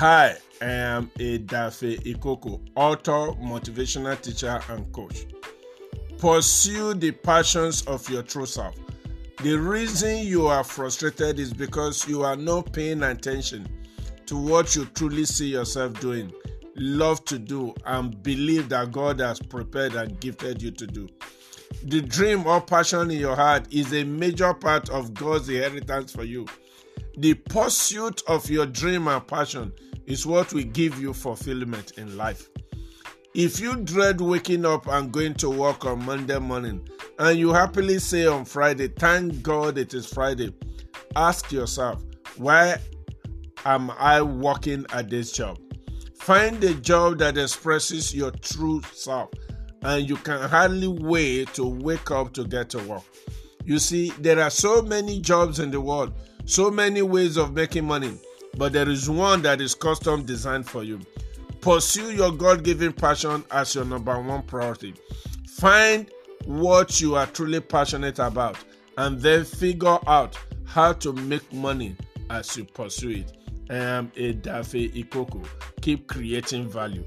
Hi, I am Edafe Ikoko, author, motivational teacher, and coach. Pursue the passions of your true self. The reason you are frustrated is because you are not paying attention to what you truly see yourself doing, love to do, and believe that God has prepared and gifted you to do. The dream or passion in your heart is a major part of God's inheritance for you. The pursuit of your dream and passion is what will give you fulfillment in life. If you dread waking up and going to work on Monday morning and you happily say on Friday, Thank God it is Friday, ask yourself, Why am I working at this job? Find a job that expresses your true self and you can hardly wait to wake up to get to work. You see, there are so many jobs in the world, so many ways of making money, but there is one that is custom designed for you. Pursue your God given passion as your number one priority. Find what you are truly passionate about and then figure out how to make money as you pursue it. I am Edafe Ikoko. Keep creating value.